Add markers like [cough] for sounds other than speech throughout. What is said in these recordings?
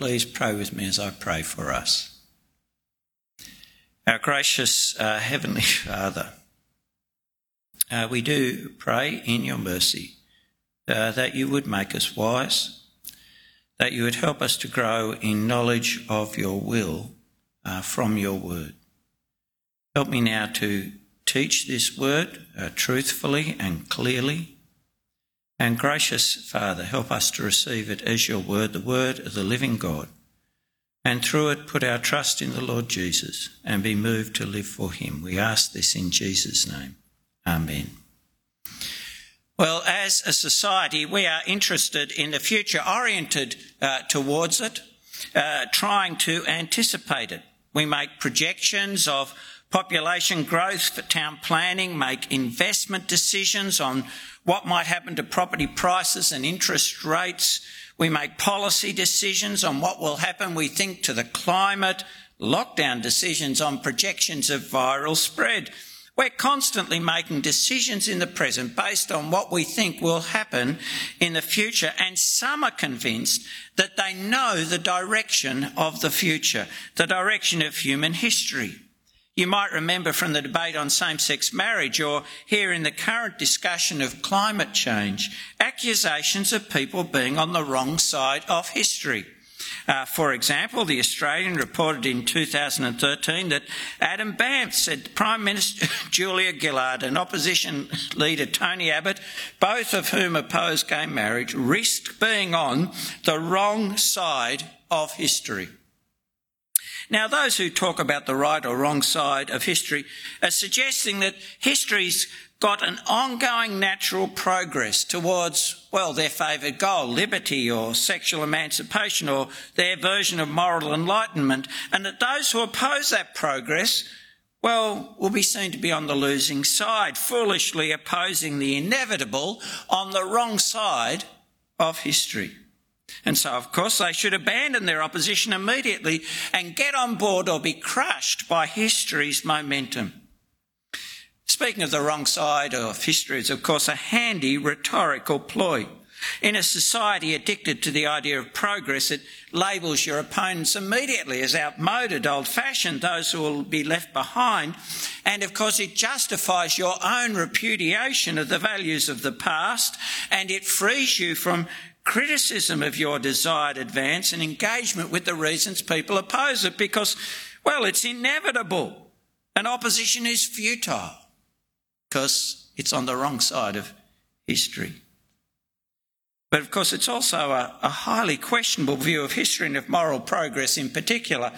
please pray with me as I pray for us. Our gracious uh, Heavenly [laughs] Father, uh, we do pray in your mercy uh, that you would make us wise, that you would help us to grow in knowledge of your will uh, from your word. Help me now to teach this word uh, truthfully and clearly. And gracious Father, help us to receive it as your word, the word of the living God, and through it put our trust in the Lord Jesus and be moved to live for him. We ask this in Jesus' name. Amen. Well, as a society, we are interested in the future, oriented uh, towards it, uh, trying to anticipate it. We make projections of population growth for town planning, make investment decisions on what might happen to property prices and interest rates. We make policy decisions on what will happen, we think, to the climate, lockdown decisions on projections of viral spread. We're constantly making decisions in the present based on what we think will happen in the future, and some are convinced that they know the direction of the future, the direction of human history. You might remember from the debate on same sex marriage or here in the current discussion of climate change, accusations of people being on the wrong side of history. Uh, for example, The Australian reported in 2013 that Adam Bandt said Prime Minister [laughs] Julia Gillard and opposition leader Tony Abbott, both of whom opposed gay marriage, risked being on the wrong side of history. Now, those who talk about the right or wrong side of history are suggesting that history's got an ongoing natural progress towards, well, their favoured goal, liberty or sexual emancipation or their version of moral enlightenment, and that those who oppose that progress, well, will be seen to be on the losing side, foolishly opposing the inevitable on the wrong side of history. And so, of course, they should abandon their opposition immediately and get on board or be crushed by history's momentum. Speaking of the wrong side of history is, of course, a handy rhetorical ploy. In a society addicted to the idea of progress, it labels your opponents immediately as outmoded, old fashioned, those who will be left behind. And of course, it justifies your own repudiation of the values of the past and it frees you from criticism of your desired advance and engagement with the reasons people oppose it because, well, it's inevitable. And opposition is futile because it's on the wrong side of history. But of course, it's also a, a, highly questionable view of history and of moral progress in particular.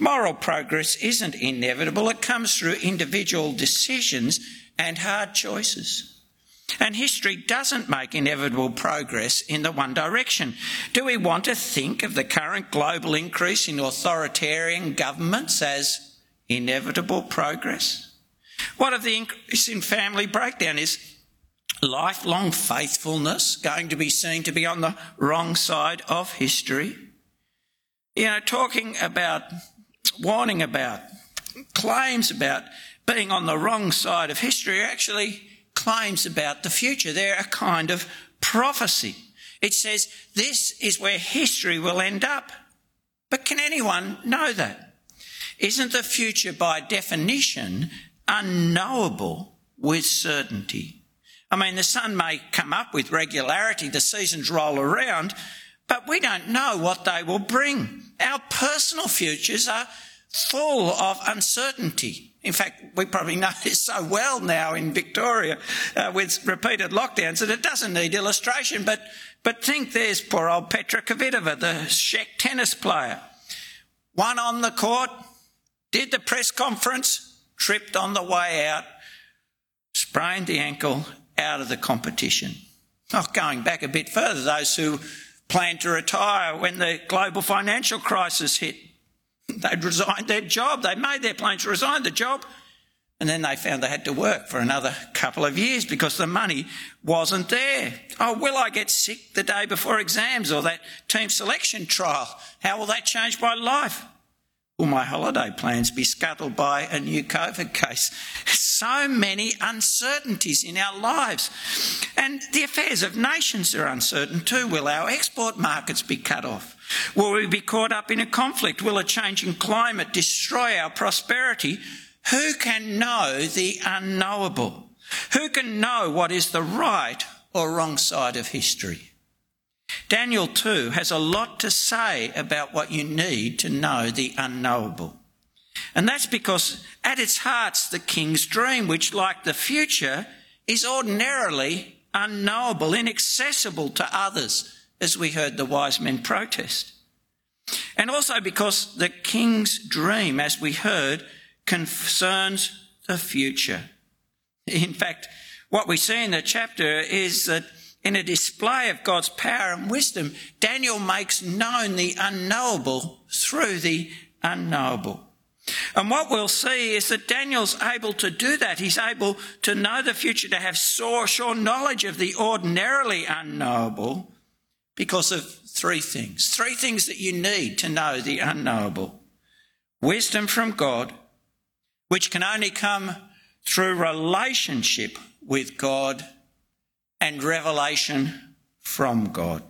Moral progress isn't inevitable, it comes through individual decisions and hard choices. And history doesn't make inevitable progress in the one direction. Do we want to think of the current global increase in authoritarian governments as inevitable progress? What of the increase in family breakdown? Is lifelong faithfulness going to be seen to be on the wrong side of history? You know, talking about, warning about, claims about being on the wrong side of history actually claims about the future. They're a kind of prophecy. It says this is where history will end up. But can anyone know that? Isn't the future by definition unknowable with certainty? I mean, the sun may come up with regularity, the seasons roll around, but we don't know what they will bring. Our personal futures are full of uncertainty. In fact, we probably know this so well now in Victoria uh, with repeated lockdowns that it doesn't need illustration. But, but think there's poor old Petra Kvitova, the Czech tennis player. Won on the court, did the press conference, tripped on the way out, sprained the ankle out of the competition. Oh, going back a bit further, those who planned to retire when the global financial crisis hit They'd resigned their job. They made their plans to resign the job. And then they found they had to work for another couple of years because the money wasn't there. Oh, will I get sick the day before exams or that team selection trial? How will that change my life? Will my holiday plans be scuttled by a new COVID case? [laughs] so many uncertainties in our lives. And the affairs of nations are uncertain too. Will our export markets be cut off? Will we be caught up in a conflict? Will a changing climate destroy our prosperity? Who can know the unknowable? Who can know what is the right or wrong side of history? Daniel 2 has a lot to say about what you need to know the unknowable. And that's because at its heart's the king's dream, which, like the future, is ordinarily unknowable, inaccessible to others, as we heard the wise men protest. And also because the king's dream, as we heard, concerns the future. In fact, what we see in the chapter is that in a display of God's power and wisdom, Daniel makes known the unknowable through the unknowable. And what we'll see is that Daniel's able to do that. He's able to know the future, to have sure, sure knowledge of the ordinarily unknowable because of three things. Three things that you need to know the unknowable. Wisdom from God, which can only come through relationship with God and revelation from God.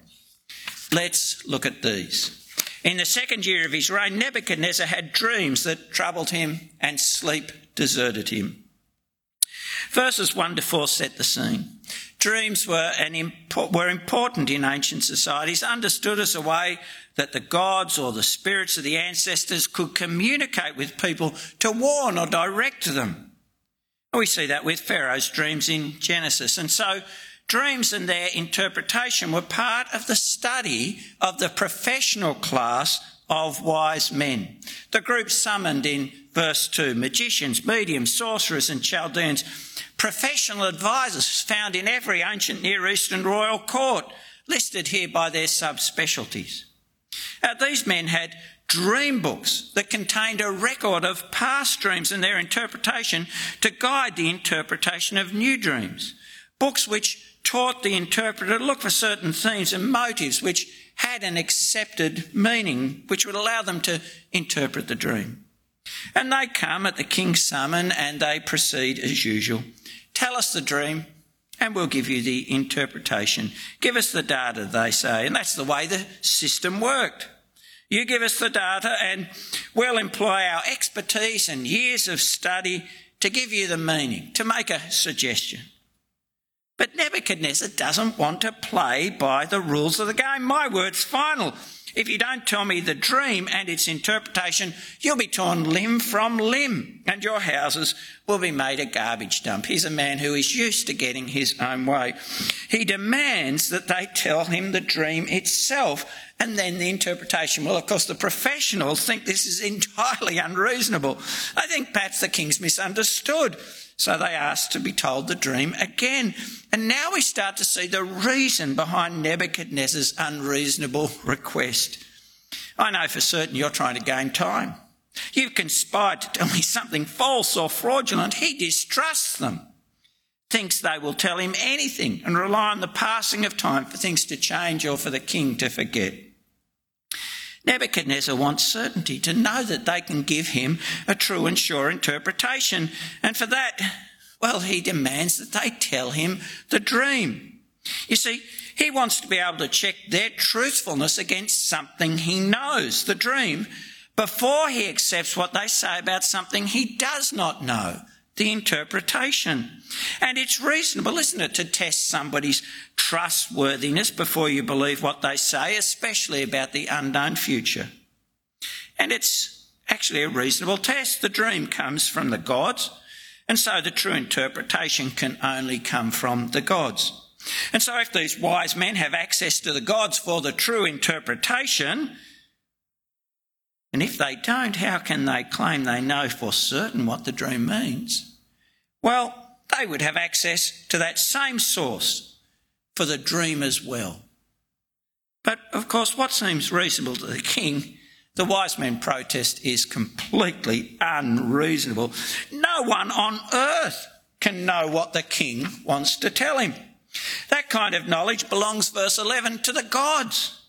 Let's look at these. In the second year of his reign, Nebuchadnezzar had dreams that troubled him and sleep deserted him. Verses 1 to 4 set the scene. Dreams were, an were important in ancient societies, understood as a way that the gods or the spirits of the ancestors could communicate with people to warn or direct them. We see that with Pharaoh's dreams in Genesis. And so dreams and their interpretation were part of the study of the professional class of wise men. The group summoned in verse 2 magicians, mediums, sorcerers, and Chaldeans, professional advisors found in every ancient Near Eastern royal court, listed here by their subspecialties. Now, these men had dream books that contained a record of past dreams and their interpretation to guide the interpretation of new dreams. Books which taught the interpreter to look for certain themes and motives which had an accepted meaning, which would allow them to interpret the dream. And they come at the king's summon and they proceed as usual. Tell us the dream and we'll give you the interpretation. Give us the data, they say. And that's the way the system worked. You give us the data and we'll employ our expertise and years of study to give you the meaning, to make a suggestion. But Nebuchadnezzar doesn't want to play by the rules of the game. My word's final. If you don't tell me the dream and its interpretation, you'll be torn limb from limb and your houses will be made a garbage dump. He's a man who is used to getting his own way. He demands that they tell him the dream itself and then the interpretation. Well, of course, the professionals think this is [laughs] entirely unreasonable. I think perhaps the king's misunderstood. So they asked to be told the dream again. And now we start to see the reason behind Nebuchadnezzar's unreasonable request. I know for certain you're trying to gain time. You've conspired to tell me something false or fraudulent. He distrusts them, thinks they will tell him anything, and rely on the passing of time for things to change or for the king to forget. Nebuchadnezzar wants certainty, to know that they can give him a true and sure interpretation. And for that, well, he demands that they tell him the dream. You see, he wants to be able to check their truthfulness against something he knows, the dream, before he accepts what they say about something he does not know the interpretation. And it's reasonable, isn't it, to test somebody's trustworthiness before you believe what they say, especially about the unknown future. And it's actually a reasonable test. The dream comes from the gods, and so the true interpretation can only come from the gods. And so if these wise men have access to the gods for the true interpretation, and if they don't, how can they claim they know for certain what the dream means? Well, they would have access to that same source for the dream as well. But of course, what seems reasonable to the king, the wise men protest is completely unreasonable. No one on earth can know what the king wants to tell him. That kind of knowledge belongs, verse 11, to the gods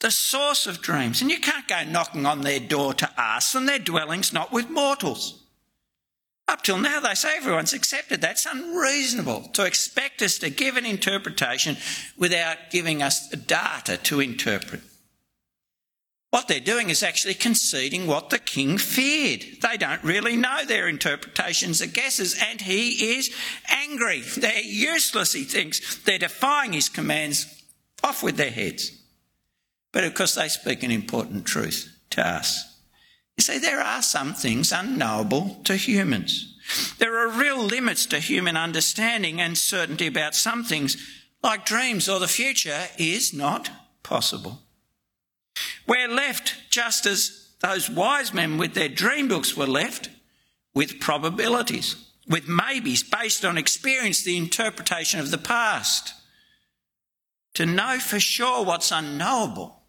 the source of dreams. And you can't go knocking on their door to ask them. Their dwelling's not with mortals. Up till now, they say everyone's accepted that. It's unreasonable to expect us to give an interpretation without giving us data to interpret. What they're doing is actually conceding what the king feared. They don't really know their interpretations are guesses, and he is angry. They're useless, he thinks. They're defying his commands. Off with their heads. But of course, they speak an important truth to us. You see, there are some things unknowable to humans. There are real limits to human understanding and certainty about some things, like dreams or the future, is not possible. We're left just as those wise men with their dream books were left with probabilities, with maybes based on experience, the interpretation of the past. To know for sure what's unknowable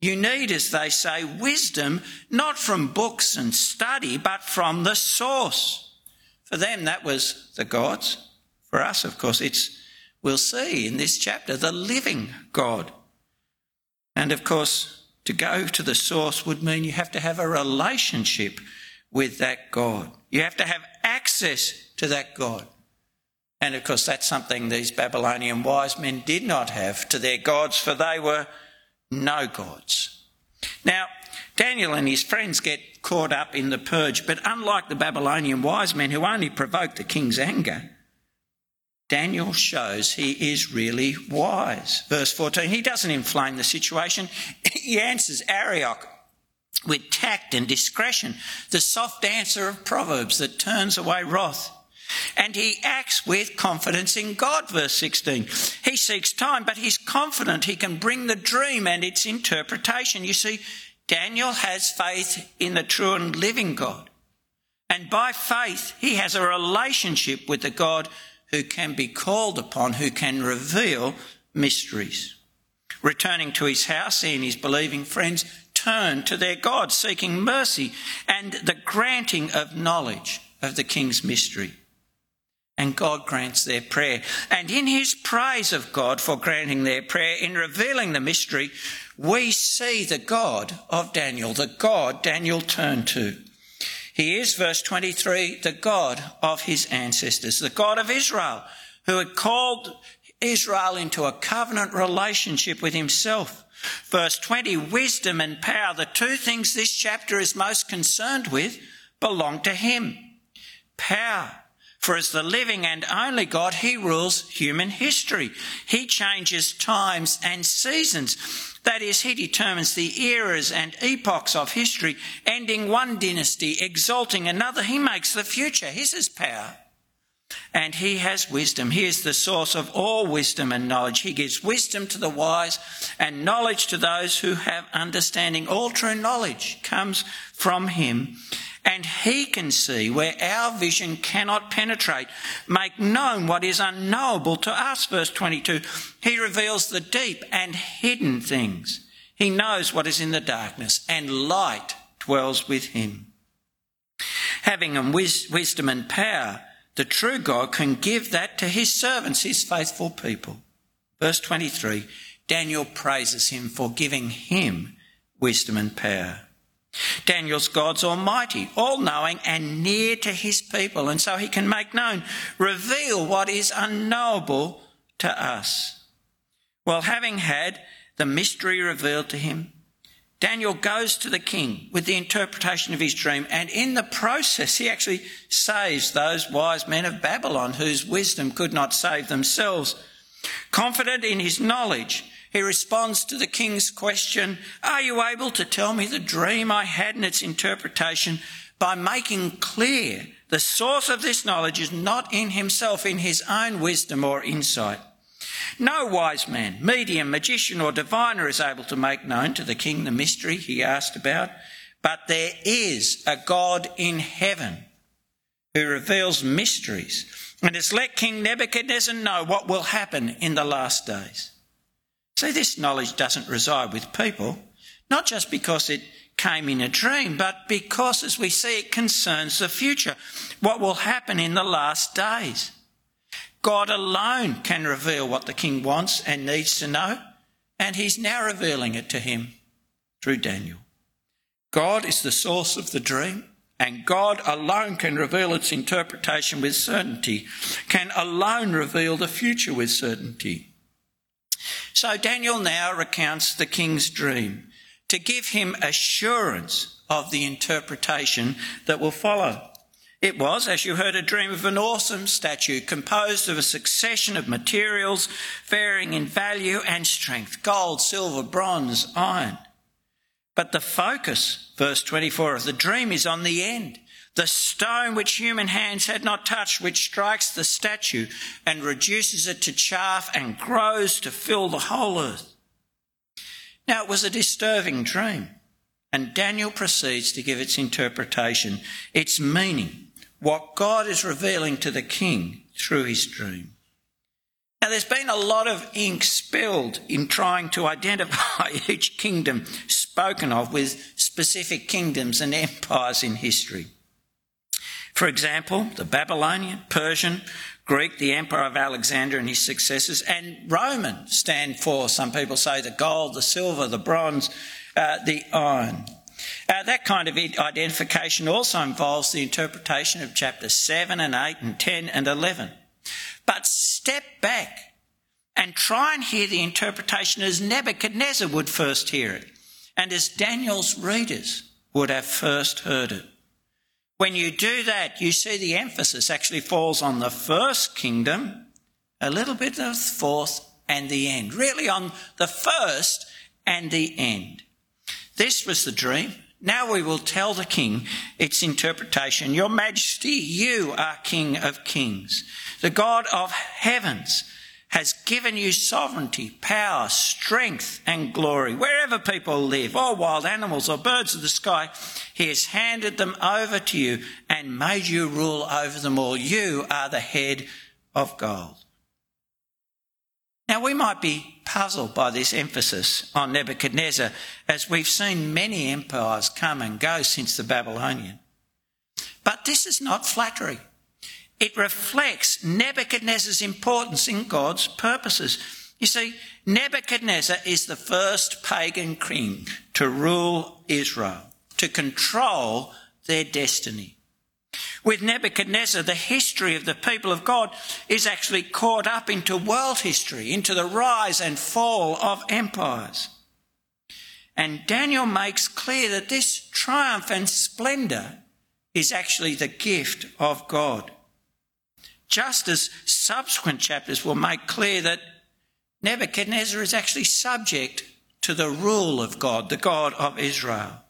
you need, as they say, wisdom not from books and study, but from the source. For them, that was the gods. For us, of course, it's, we'll see in this chapter, the living God. And of course, to go to the source would mean you have to have a relationship with that God. You have to have access to that God. And of course, that's something these Babylonian wise men did not have to their gods, for they were no gods. Now, Daniel and his friends get caught up in the purge, but unlike the Babylonian wise men who only provoked the king's anger, Daniel shows he is really wise. Verse 14, he doesn't inflame the situation, he answers Arioch with tact and discretion, the soft answer of Proverbs that turns away wrath. And he acts with confidence in God, verse 16. He seeks time, but he's confident he can bring the dream and its interpretation. You see, Daniel has faith in the true and living God. And by faith, he has a relationship with the God who can be called upon, who can reveal mysteries. Returning to his house, he and his believing friends turn to their God, seeking mercy and the granting of knowledge of the king's mystery and God grants their prayer. And in his praise of God for granting their prayer, in revealing the mystery, we see the God of Daniel, the God Daniel turned to. He is, verse 23, the God of his ancestors, the God of Israel, who had called Israel into a covenant relationship with himself. Verse 20, wisdom and power, the two things this chapter is most concerned with, belong to him. Power for as the living and only God, He rules human history. He changes times and seasons. That is, He determines the eras and epochs of history, ending one dynasty, exalting another. He makes the future. His is power. And he has wisdom. He is the source of all wisdom and knowledge. He gives wisdom to the wise and knowledge to those who have understanding. All true knowledge comes from him and he can see where our vision cannot penetrate, make known what is unknowable to us. Verse 22. He reveals the deep and hidden things. He knows what is in the darkness, and light dwells with him. Having wisdom and power, the true God can give that to his servants, his faithful people. Verse 23 Daniel praises him for giving him wisdom and power. Daniel's God's almighty, all knowing, and near to his people, and so he can make known, reveal what is unknowable to us. Well, having had the mystery revealed to him, Daniel goes to the king with the interpretation of his dream, and in the process, he actually saves those wise men of Babylon whose wisdom could not save themselves. Confident in his knowledge, he responds to the king's question, Are you able to tell me the dream I had and its interpretation by making clear the source of this knowledge is not in himself, in his own wisdom or insight? No wise man, medium, magician, or diviner is able to make known to the king the mystery he asked about, but there is a God in heaven who reveals mysteries and has let King Nebuchadnezzar know what will happen in the last days. See, this knowledge doesn't reside with people, not just because it came in a dream, but because, as we see, it concerns the future, what will happen in the last days. God alone can reveal what the king wants and needs to know, and he's now revealing it to him through Daniel. God is the source of the dream, and God alone can reveal its interpretation with certainty, can alone reveal the future with certainty. So Daniel now recounts the king's dream to give him assurance of the interpretation that will follow. It was, as you heard, a dream of an awesome statue composed of a succession of materials varying in value and strength gold, silver, bronze, iron. But the focus, verse 24 of the dream, is on the end. The stone which human hands had not touched, which strikes the statue and reduces it to chaff and grows to fill the whole earth. Now it was a disturbing dream, and Daniel proceeds to give its interpretation, its meaning, what God is revealing to the king through his dream. Now, there's been a lot of ink spilled in trying to identify [laughs] each kingdom spoken of with specific kingdoms and empires in history. For example, the Babylonian, Persian, Greek, the Empire of Alexander and his successors, and Roman stand for, some people say, the gold, the silver, the bronze, uh, the iron. Uh, that kind of identification also involves the interpretation of chapters 7 and 8 and 10 and 11. But step back and try and hear the interpretation as Nebuchadnezzar would first hear it and as Daniel's readers would have first heard it. When you do that, you see the emphasis actually falls on the first kingdom, a little bit of the fourth, and the end. Really on the first and the end. This was the dream. Now we will tell the king its interpretation. Your majesty, you are king of kings, the God of heavens has given you sovereignty, power, strength, and glory. Wherever people live, or wild animals or birds of the sky, He has handed them over to you and made you rule over them all. You are the head of gold. Now, we might be puzzled by this emphasis on Nebuchadnezzar, as we've seen many empires come and go since the Babylonian. But this is not flattery. It reflects Nebuchadnezzar's importance in God's purposes. You see, Nebuchadnezzar is the first pagan king to rule Israel, to control their destiny. With Nebuchadnezzar, the history of the people of God is actually caught up into world history, into the rise and fall of empires. And Daniel makes clear that this triumph and splendour is actually the gift of God just as subsequent chapters will make clear that Nebuchadnezzar is actually subject to the rule of God, the God of Israel.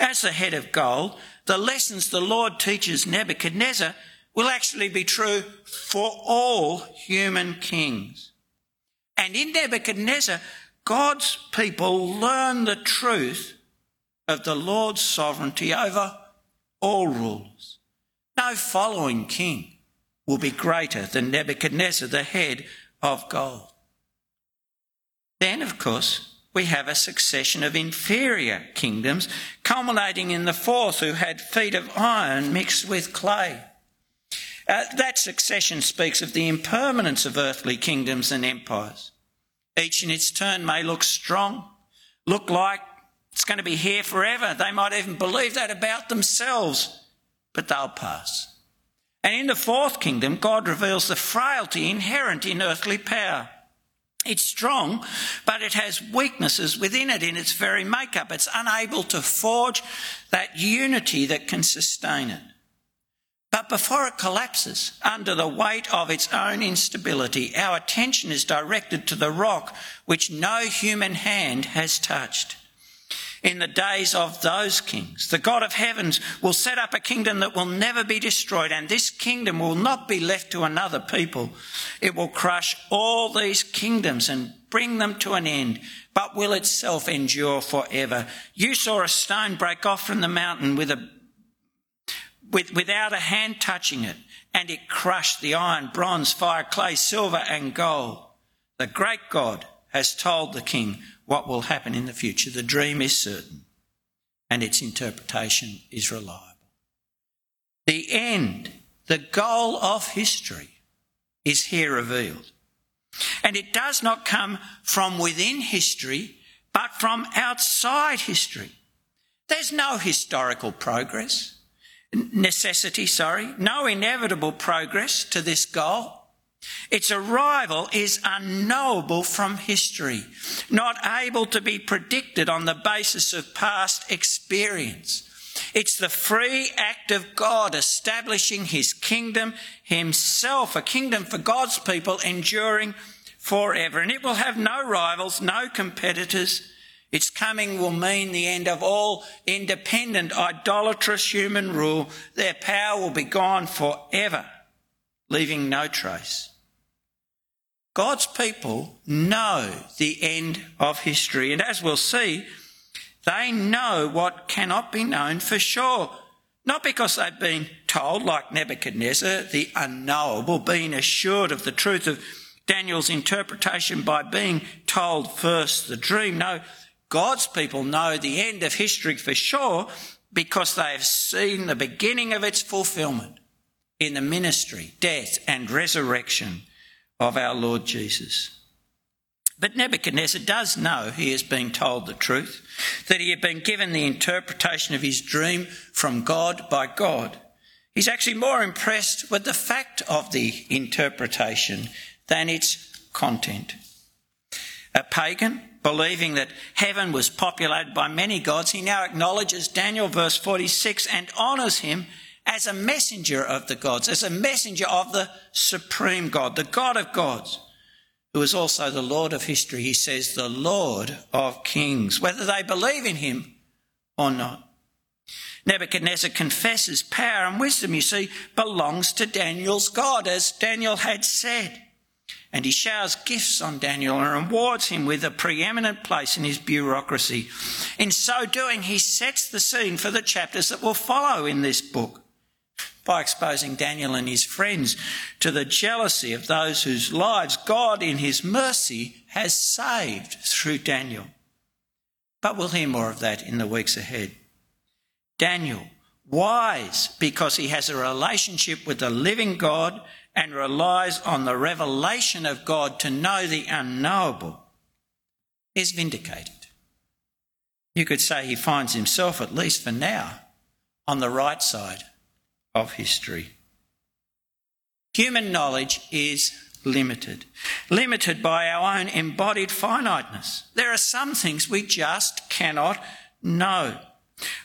As the head of gold, the lessons the Lord teaches Nebuchadnezzar will actually be true for all human kings. And in Nebuchadnezzar, God's people learn the truth of the Lord's sovereignty over all rulers. No following king will be greater than Nebuchadnezzar, the head of gold. Then, of course, we have a succession of inferior kingdoms, culminating in the fourth, who had feet of iron mixed with clay. Uh, that succession speaks of the impermanence of earthly kingdoms and empires. Each in its turn may look strong, look like it's going to be here forever. They might even believe that about themselves, but they'll pass. And in the fourth kingdom, God reveals the frailty inherent in earthly power. It's strong, but it has weaknesses within it in its very makeup. It's unable to forge that unity that can sustain it. But before it collapses under the weight of its own instability, our attention is directed to the rock which no human hand has touched in the days of those kings. The God of heavens will set up a kingdom that will never be destroyed, and this kingdom will not be left to another people. It will crush all these kingdoms and bring them to an end, but will itself endure forever. You saw a stone break off from the mountain with a with, without a hand touching it, and it crushed the iron, bronze, fire, clay, silver, and gold. The great God has told the king what will happen in the future. The dream is certain and its interpretation is reliable. The end, the goal of history, is here revealed. And it does not come from within history, but from outside history. There's no historical progress, necessity, sorry, no inevitable progress to this goal. Its arrival is unknowable from history, not able to be predicted on the basis of past experience. It's the free act of God establishing his kingdom himself, a kingdom for God's people enduring forever. And it will have no rivals, no competitors. Its coming will mean the end of all independent, idolatrous human rule. Their power will be gone forever, leaving no trace. God's people know the end of history, and as we'll see, they know what cannot be known for sure. Not because they've been told, like Nebuchadnezzar, the unknowable, being assured of the truth of Daniel's interpretation by being told first the dream. No, God's people know the end of history for sure because they have seen the beginning of its fulfillment in the ministry, death, and resurrection of our Lord Jesus. But Nebuchadnezzar does know he has been told the truth, that he had been given the interpretation of his dream from God by God. He's actually more impressed with the fact of the interpretation than its content. A pagan, believing that heaven was populated by many gods, he now acknowledges Daniel verse 46 and honours him as a messenger of the gods, as a messenger of the supreme God, the God of gods who is also the Lord of history. He says, the Lord of kings, whether they believe in him or not. Nebuchadnezzar confesses power and wisdom, you see, belongs to Daniel's God, as Daniel had said. And he showers gifts on Daniel and rewards him with a preeminent place in his bureaucracy. In so doing, he sets the scene for the chapters that will follow in this book by exposing Daniel and his friends to the jealousy of those whose lives God, in his mercy, has saved through Daniel. But we'll hear more of that in the weeks ahead. Daniel, wise because he has a relationship with the living God and relies on the revelation of God to know the unknowable, is vindicated. You could say he finds himself, at least for now, on the right side of history. Human knowledge is limited, limited by our own embodied finiteness. There are some things we just cannot know.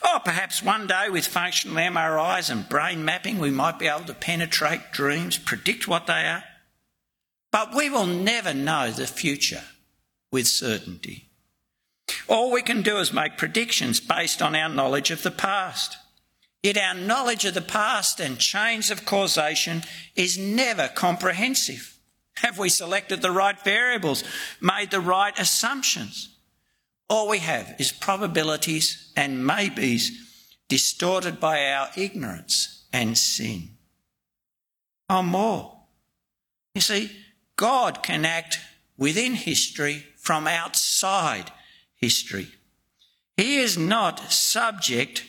Or perhaps one day with functional MRIs and brain mapping, we might be able to penetrate dreams, predict what they are. But we will never know the future with certainty. All we can do is make predictions based on our knowledge of the past. Yet our knowledge of the past and chains of causation is never comprehensive. Have we selected the right variables, made the right assumptions? All we have is probabilities and maybes distorted by our ignorance and sin. Or more. You see, God can act within history from outside history. He is not subject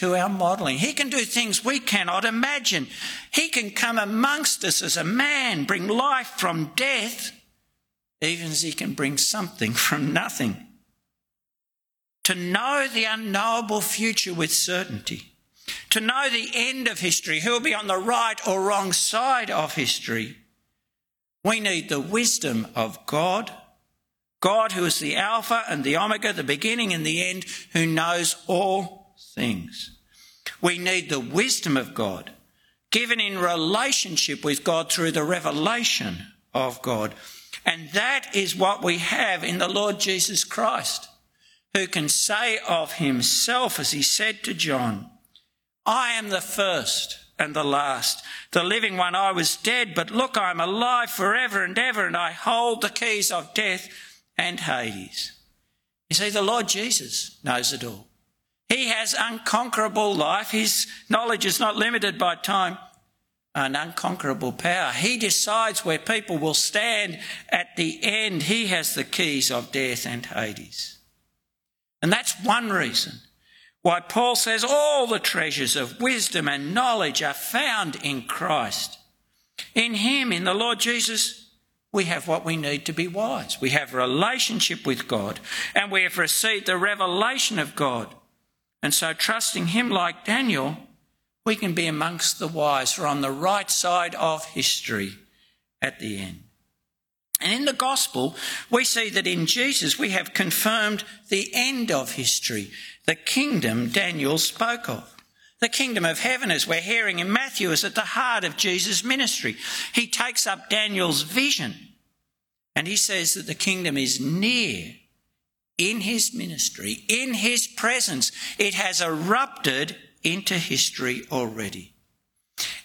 to our modelling. He can do things we cannot imagine. He can come amongst us as a man, bring life from death, even as he can bring something from nothing. To know the unknowable future with certainty, to know the end of history, who will be on the right or wrong side of history, we need the wisdom of God. God, who is the Alpha and the Omega, the beginning and the end, who knows all things. We need the wisdom of God, given in relationship with God through the revelation of God. And that is what we have in the Lord Jesus Christ, who can say of himself, as he said to John, I am the first and the last, the living one. I was dead, but look, I am alive forever and ever, and I hold the keys of death and Hades. You see, the Lord Jesus knows it all. He has unconquerable life. His knowledge is not limited by time and unconquerable power. He decides where people will stand at the end. He has the keys of death and Hades. And that's one reason why Paul says all the treasures of wisdom and knowledge are found in Christ. In Him, in the Lord Jesus, we have what we need to be wise. We have relationship with God and we have received the revelation of God And so, trusting him like Daniel, we can be amongst the wise, for on the right side of history at the end. And in the gospel, we see that in Jesus we have confirmed the end of history, the kingdom Daniel spoke of. The kingdom of heaven, as we're hearing in Matthew, is at the heart of Jesus' ministry. He takes up Daniel's vision and he says that the kingdom is near in his ministry, in his presence. It has erupted into history already.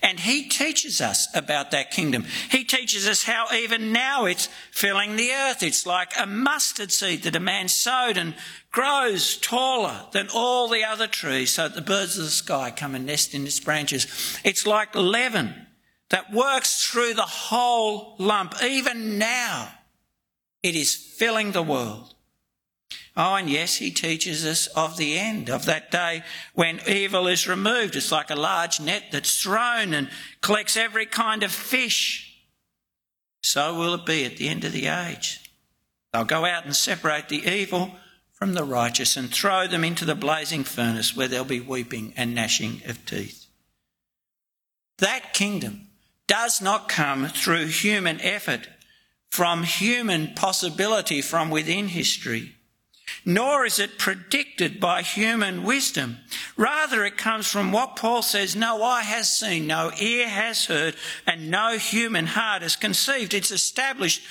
And he teaches us about that kingdom. He teaches us how even now it's filling the earth. It's like a mustard seed that a man sowed and grows taller than all the other trees so that the birds of the sky come and nest in its branches. It's like leaven that works through the whole lump. Even now, it is filling the world. Oh, and yes, he teaches us of the end, of that day when evil is removed. It's like a large net that's thrown and collects every kind of fish. So will it be at the end of the age. They'll go out and separate the evil from the righteous and throw them into the blazing furnace where there'll be weeping and gnashing of teeth. That kingdom does not come through human effort, from human possibility from within history nor is it predicted by human wisdom. Rather, it comes from what Paul says no eye has seen, no ear has heard, and no human heart has conceived. It's established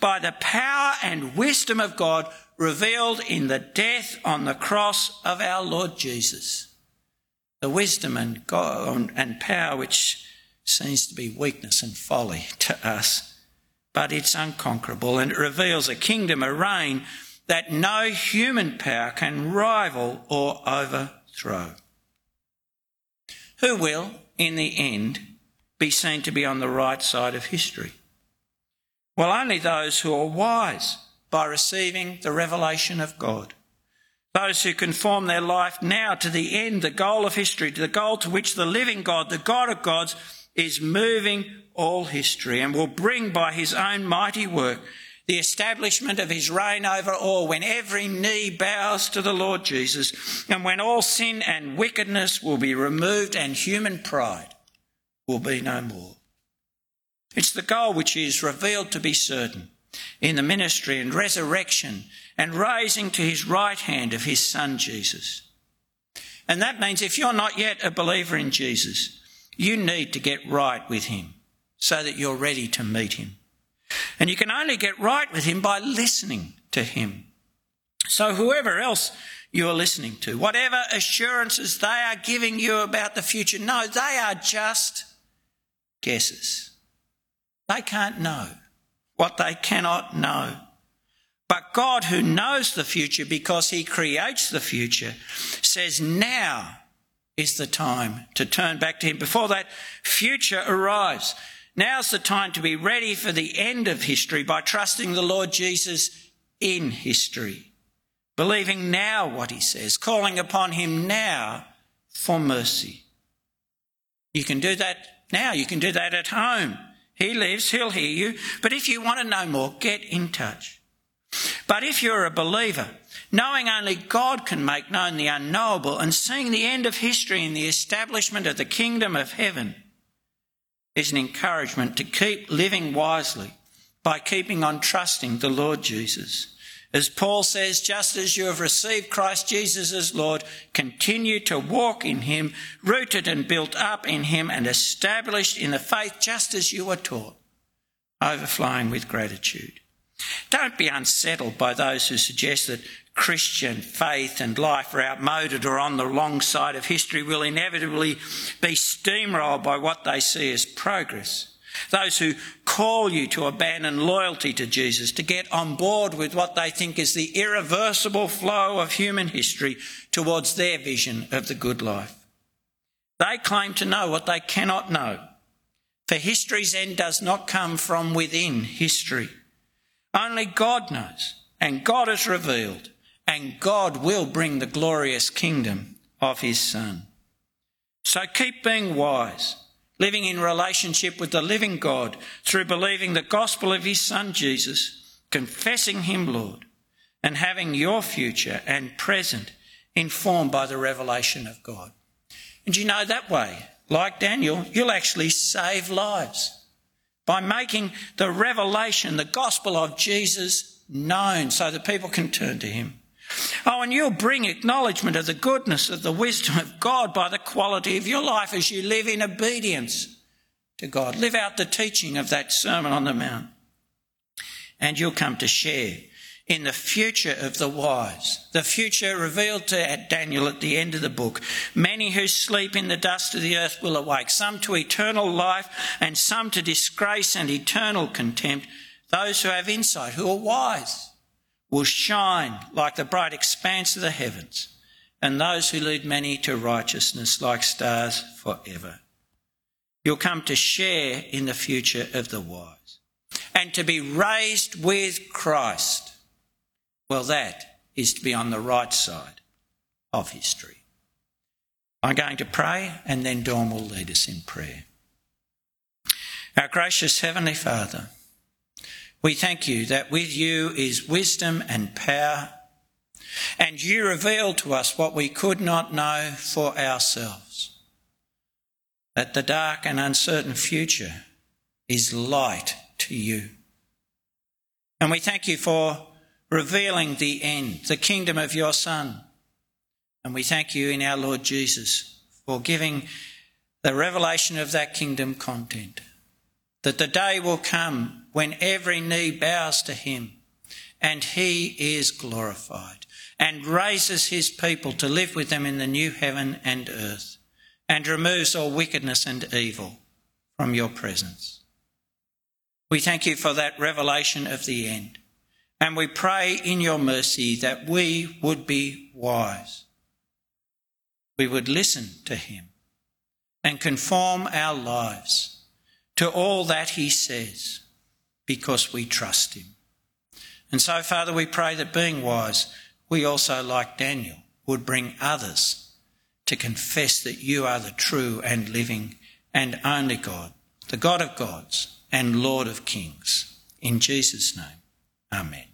by the power and wisdom of God revealed in the death on the cross of our Lord Jesus. The wisdom and, God, and power which seems to be weakness and folly to us, but it's unconquerable and it reveals a kingdom, a reign that no human power can rival or overthrow. Who will, in the end, be seen to be on the right side of history? Well, only those who are wise by receiving the revelation of God. Those who conform their life now to the end, the goal of history, to the goal to which the living God, the God of gods, is moving all history and will bring by his own mighty work the establishment of his reign over all, when every knee bows to the Lord Jesus, and when all sin and wickedness will be removed and human pride will be no more. It's the goal which is revealed to be certain in the ministry and resurrection and raising to his right hand of his Son Jesus. And that means if you're not yet a believer in Jesus, you need to get right with him so that you're ready to meet him. And you can only get right with Him by listening to Him. So, whoever else you're listening to, whatever assurances they are giving you about the future, no, they are just guesses. They can't know what they cannot know. But God, who knows the future because He creates the future, says now is the time to turn back to Him before that future arrives. Now's the time to be ready for the end of history by trusting the Lord Jesus in history, believing now what he says, calling upon him now for mercy. You can do that now. You can do that at home. He lives, he'll hear you. But if you want to know more, get in touch. But if you're a believer, knowing only God can make known the unknowable and seeing the end of history in the establishment of the kingdom of heaven, is an encouragement to keep living wisely by keeping on trusting the Lord Jesus. As Paul says, just as you have received Christ Jesus as Lord, continue to walk in him, rooted and built up in him and established in the faith just as you were taught, overflowing with gratitude. Don't be unsettled by those who suggest that Christian faith and life are outmoded or on the wrong side of history will inevitably be steamrolled by what they see as progress. Those who call you to abandon loyalty to Jesus, to get on board with what they think is the irreversible flow of human history towards their vision of the good life. They claim to know what they cannot know. For history's end does not come from within history. Only God knows, and God has revealed and God will bring the glorious kingdom of his Son. So keep being wise, living in relationship with the living God through believing the gospel of his Son Jesus, confessing him Lord, and having your future and present informed by the revelation of God. And you know that way, like Daniel, you'll actually save lives by making the revelation, the gospel of Jesus known so that people can turn to him. Oh, and you'll bring acknowledgement of the goodness of the wisdom of God by the quality of your life as you live in obedience to God. Live out the teaching of that Sermon on the Mount. And you'll come to share in the future of the wise, the future revealed to Daniel at the end of the book. Many who sleep in the dust of the earth will awake, some to eternal life and some to disgrace and eternal contempt. Those who have insight, who are wise, will shine like the bright expanse of the heavens, and those who lead many to righteousness like stars forever. You'll come to share in the future of the wise and to be raised with Christ well, that is to be on the right side of history. I'm going to pray and then Dawn will lead us in prayer. Our gracious Heavenly Father, we thank you that with you is wisdom and power, and you reveal to us what we could not know for ourselves. That the dark and uncertain future is light to you. And we thank you for revealing the end, the kingdom of your Son. And we thank you in our Lord Jesus for giving the revelation of that kingdom content. That the day will come when every knee bows to him and he is glorified and raises his people to live with them in the new heaven and earth and removes all wickedness and evil from your presence. We thank you for that revelation of the end. And we pray in your mercy that we would be wise. We would listen to him and conform our lives to all that he says because we trust him. And so, Father, we pray that being wise, we also, like Daniel, would bring others to confess that you are the true and living and only God, the God of gods and Lord of kings. In Jesus' name, Amen.